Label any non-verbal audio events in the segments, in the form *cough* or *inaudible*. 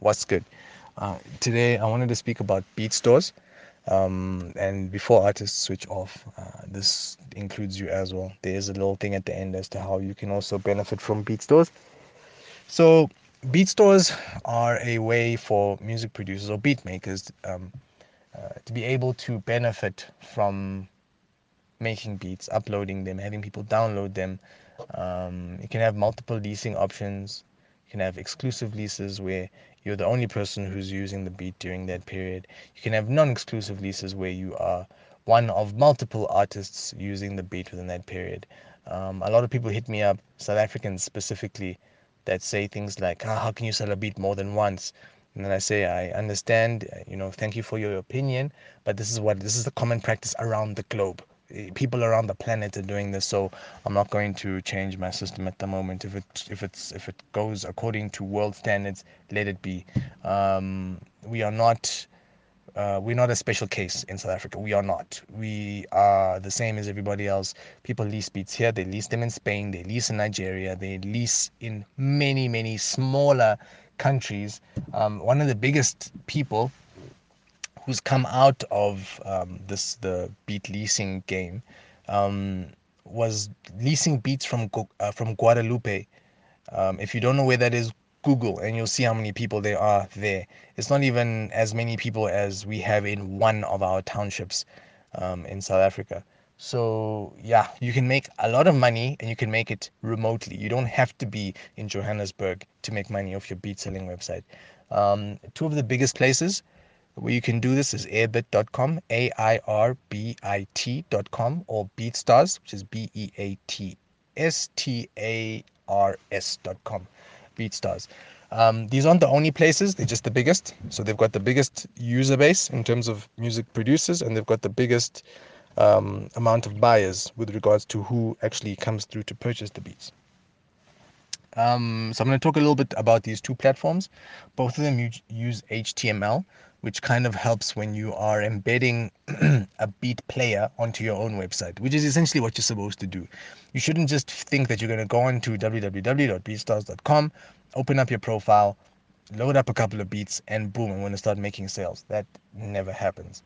What's good? Uh, today I wanted to speak about beat stores. Um, and before artists switch off, uh, this includes you as well. There is a little thing at the end as to how you can also benefit from beat stores. So, beat stores are a way for music producers or beat makers um, uh, to be able to benefit from making beats, uploading them, having people download them. Um, you can have multiple leasing options. You can have exclusive leases where you're the only person who's using the beat during that period. You can have non exclusive leases where you are one of multiple artists using the beat within that period. Um, a lot of people hit me up, South Africans specifically, that say things like, ah, How can you sell a beat more than once? And then I say, I understand, you know, thank you for your opinion, but this is what this is the common practice around the globe people around the planet are doing this so i'm not going to change my system at the moment if it if it's if it goes according to world standards let it be um, we are not uh, we're not a special case in South Africa. We are not. We are the same as everybody else. People lease beats here. They lease them in Spain. They lease in Nigeria. They lease in many, many smaller countries. Um, one of the biggest people who's come out of um, this the beat leasing game um, was leasing beats from uh, from Guadeloupe. Um, if you don't know where that is, Google and you'll see how many people there are there. It's not even as many people as we have in one of our townships um, in South Africa. So yeah, you can make a lot of money and you can make it remotely. You don't have to be in Johannesburg to make money off your beat selling website. Um, two of the biggest places where you can do this is airbit.com, A I R B I T.com, or BeatStars, which is B E A T S T A R S.com. BeatStars. Um, these aren't the only places, they're just the biggest. So they've got the biggest user base in terms of music producers, and they've got the biggest um, amount of buyers with regards to who actually comes through to purchase the beats. Um, so I'm going to talk a little bit about these two platforms. Both of them use HTML, which kind of helps when you are embedding *clears throat* a beat player onto your own website, which is essentially what you're supposed to do. You shouldn't just think that you're going to go onto www.beatstars.com, open up your profile, load up a couple of beats, and boom, I'm going to start making sales. That never happens.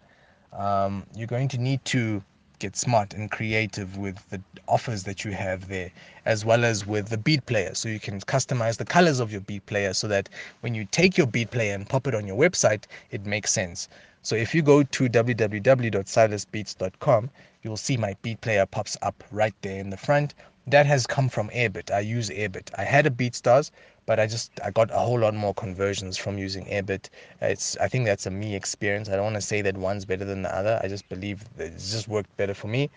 Um, you're going to need to get smart and creative with the offers that you have there, as well as with the beat player. So you can customize the colors of your beat player so that when you take your beat player and pop it on your website, it makes sense. So if you go to www.silasbeats.com, you'll see my beat player pops up right there in the front. That has come from Airbit. I use Airbit. I had a BeatStars, but I just I got a whole lot more conversions from using Airbit. It's I think that's a me experience. I don't want to say that one's better than the other. I just believe it's just worked better for me.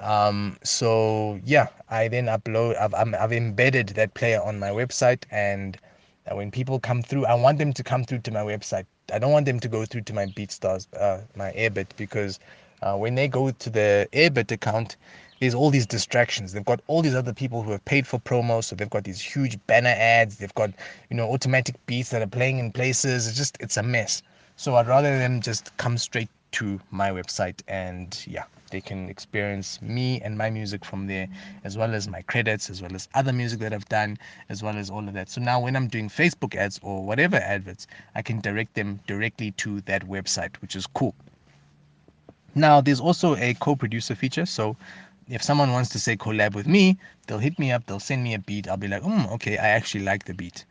Um, so yeah, I then upload. I've I've embedded that player on my website, and when people come through, I want them to come through to my website. I don't want them to go through to my BeatStars, uh, my Airbit, because uh, when they go to the Airbit account, there's all these distractions. They've got all these other people who have paid for promos, so they've got these huge banner ads. They've got you know automatic beats that are playing in places. It's just it's a mess. So I'd rather them just come straight to my website and yeah, they can experience me and my music from there, as well as my credits, as well as other music that I've done, as well as all of that. So now when I'm doing Facebook ads or whatever adverts, I can direct them directly to that website, which is cool. Now, there's also a co producer feature. So if someone wants to say collab with me, they'll hit me up, they'll send me a beat. I'll be like, mm, okay, I actually like the beat.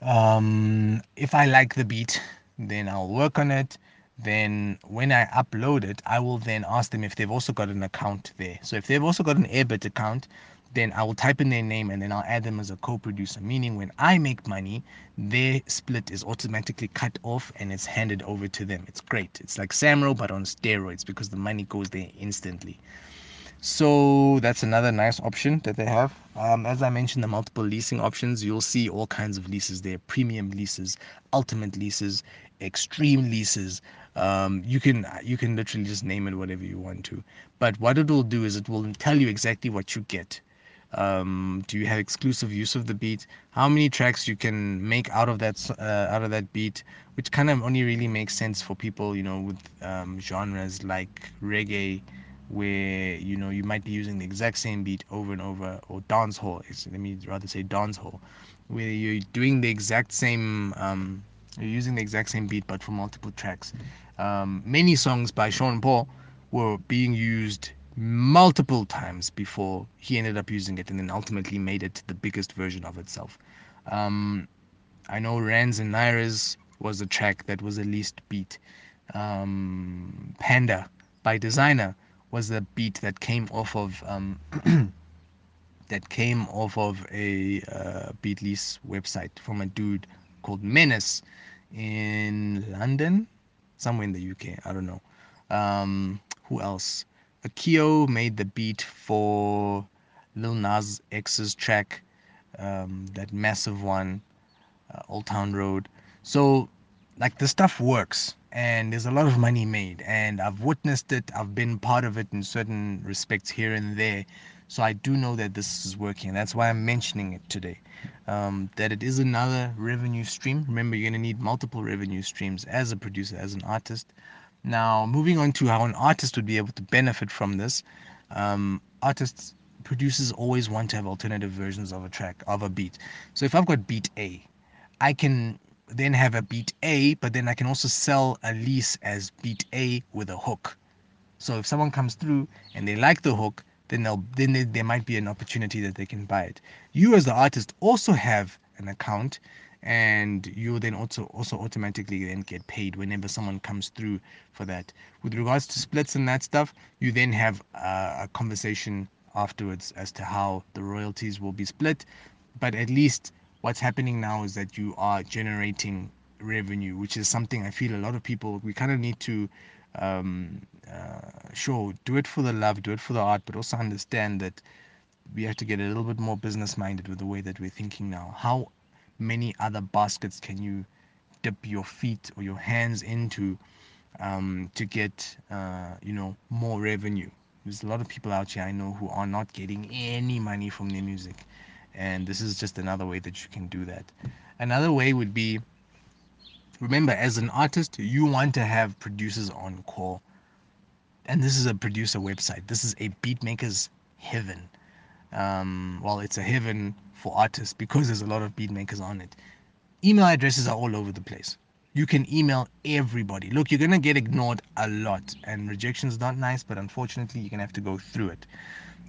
Um, if I like the beat, then I'll work on it. Then when I upload it, I will then ask them if they've also got an account there. So if they've also got an Airbit account, then I will type in their name and then I'll add them as a co-producer. Meaning when I make money, their split is automatically cut off and it's handed over to them. It's great. It's like Samro but on steroids because the money goes there instantly. So that's another nice option that they have. Um, as I mentioned, the multiple leasing options, you'll see all kinds of leases there premium leases, ultimate leases, extreme leases. Um, you can you can literally just name it whatever you want to. But what it will do is it will tell you exactly what you get. Um, do you have exclusive use of the beat? How many tracks you can make out of that uh, out of that beat? Which kind of only really makes sense for people you know with um, genres like reggae where you know you might be using the exact same beat over and over or dance hall let me rather say dance hall where you're doing the exact same um, you're using the exact same beat but for multiple tracks um, many songs by sean paul were being used multiple times before he ended up using it and then ultimately made it the biggest version of itself um, i know Rands and Nairas was a track that was the least beat um, panda by Desiigner was the beat that came off of um, *clears throat* that came off of a uh, Beatlease website from a dude called Menace in London, somewhere in the UK. I don't know. Um, who else? Akio made the beat for Lil Nas X's track, um, that massive one, uh, Old Town Road. So, like, the stuff works and there's a lot of money made and i've witnessed it. I've been part of it in certain respects here and there. So i do know that this is working. That's why i'm mentioning it today. Um, that it is another revenue stream. Remember you're going to need multiple revenue streams as a producer as an artist now moving on to how an artist would be able to benefit from this um, artists producers always want to have alternative versions of a track of a beat so if i've got beat a i can then have a beat A, but then I can also sell a lease as beat A with a hook. So if someone comes through and they like the hook, then they'll then they, there might be an opportunity that they can buy it. You as the artist also have an account and you then also also automatically then get paid whenever someone comes through for that. With regards to splits and that stuff, you then have a conversation afterwards as to how the royalties will be split, but at least what's happening now is that you are generating revenue, which is something I feel a lot of people we kind of need to um, uh, show do it for the love, do it for the art, but also understand that we have to get a little bit more business minded with the way that we're thinking now. How many other baskets can you dip your feet or your hands into um, to get uh, you know more revenue? There's a lot of people out here I know who are not getting any money from their music. And this is just another way that you can do that. Another way would be remember as an artist you want to have producers on call. And this is a producer website. This is a beatmaker's heaven. Um, well it's a heaven for artists because there's a lot of beatmakers on it. Email addresses are all over the place. You can email everybody. Look you're gonna get ignored a lot and rejection is not nice but unfortunately you're gonna have to go through it.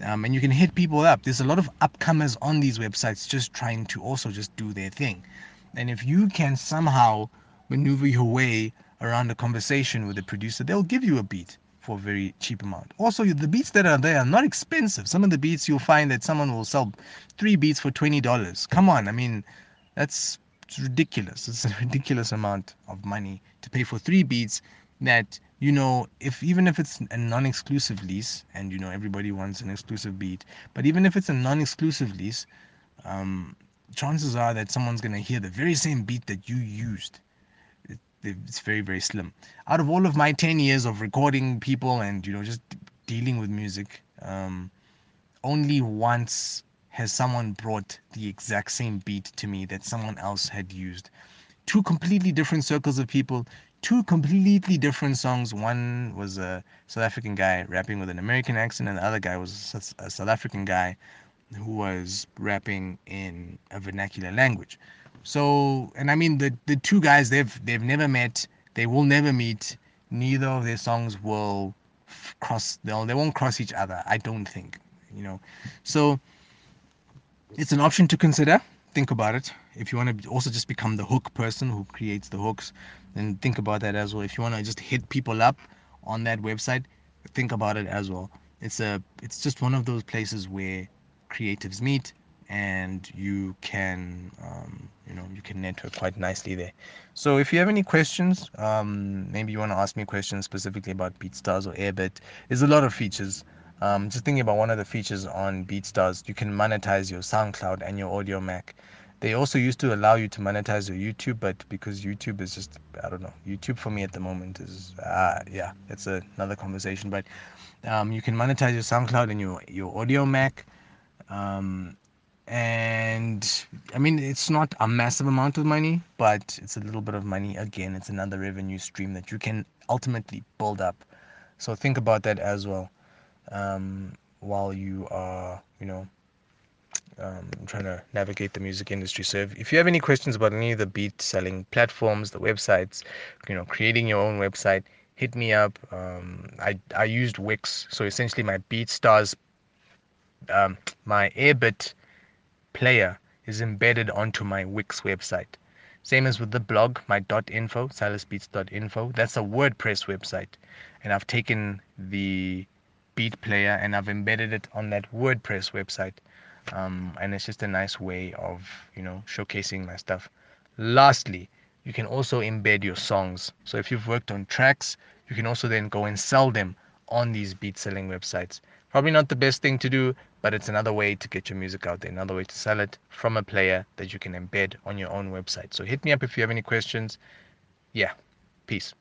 Um, and you can hit people up. There's a lot of upcomers on these websites just trying to also just do their thing. And if you can somehow maneuver your way around a conversation with a producer, they'll give you a beat for a very cheap amount. Also, the beats that are there are not expensive. Some of the beats you'll find that someone will sell three beats for twenty dollars. Come on, I mean, that's ridiculous. It's a *laughs* ridiculous amount of money to pay for three beats that you know if even if it's a non-exclusive lease and you know everybody wants an exclusive beat but even if it's a non-exclusive lease um, chances are that someone's going to hear the very same beat that you used it's very very slim out of all of my 10 years of recording people and you know just dealing with music um, only once has someone brought the exact same beat to me that someone else had used two completely different circles of people two completely different songs. One was a South African guy rapping with an American accent, and the other guy was a South African guy who was rapping in a vernacular language. So, and I mean the the two guys they've they've never met, they will never meet. Neither of their songs will cross. They'll they won't cross each other. I don't think. You know, so it's an option to consider. Think about it. If you want to also just become the hook person who creates the hooks, then think about that as well. If you want to just hit people up on that website, think about it as well. It's a it's just one of those places where creatives meet and you can um, you know you can network quite nicely there so if you have any questions um, maybe you want to ask me questions specifically about beatstars or airbit there's a lot of features um, just thinking about one of the features on beatstars you can monetize your soundcloud and your Audiomack they also used to allow you to monetize your YouTube, but because YouTube is just I don't know. YouTube for me at the moment is uh, yeah, it's a, another conversation. But um, you can monetize your SoundCloud and your your Audiomack. Um, and I mean it's not a massive amount of money, but it's a little bit of money. Again, it's another revenue stream that you can ultimately build up. So think about that as well um, while you are you know um, trying to navigate the music industry. So if, if you have any questions about any of the beat selling platforms, the websites, you know, creating your own website, hit me up. Um, I I used Wix, so essentially my BeatStars, um, my Airbit player is embedded onto my Wix website. Same as with the blog, my .info, silasbeats.info. That's a WordPress website, and I've taken the beat player and I've embedded it on that WordPress website. Um, and it's just a nice way of you know showcasing my stuff. Lastly, you can also embed your songs. So if you've worked on tracks, you can also then go and sell them on these beat selling websites. Probably not the best thing to do, but it's another way to get your music out there, another way to sell it from a player that you can embed on your own website. So hit me up if you have any questions. Yeah, peace.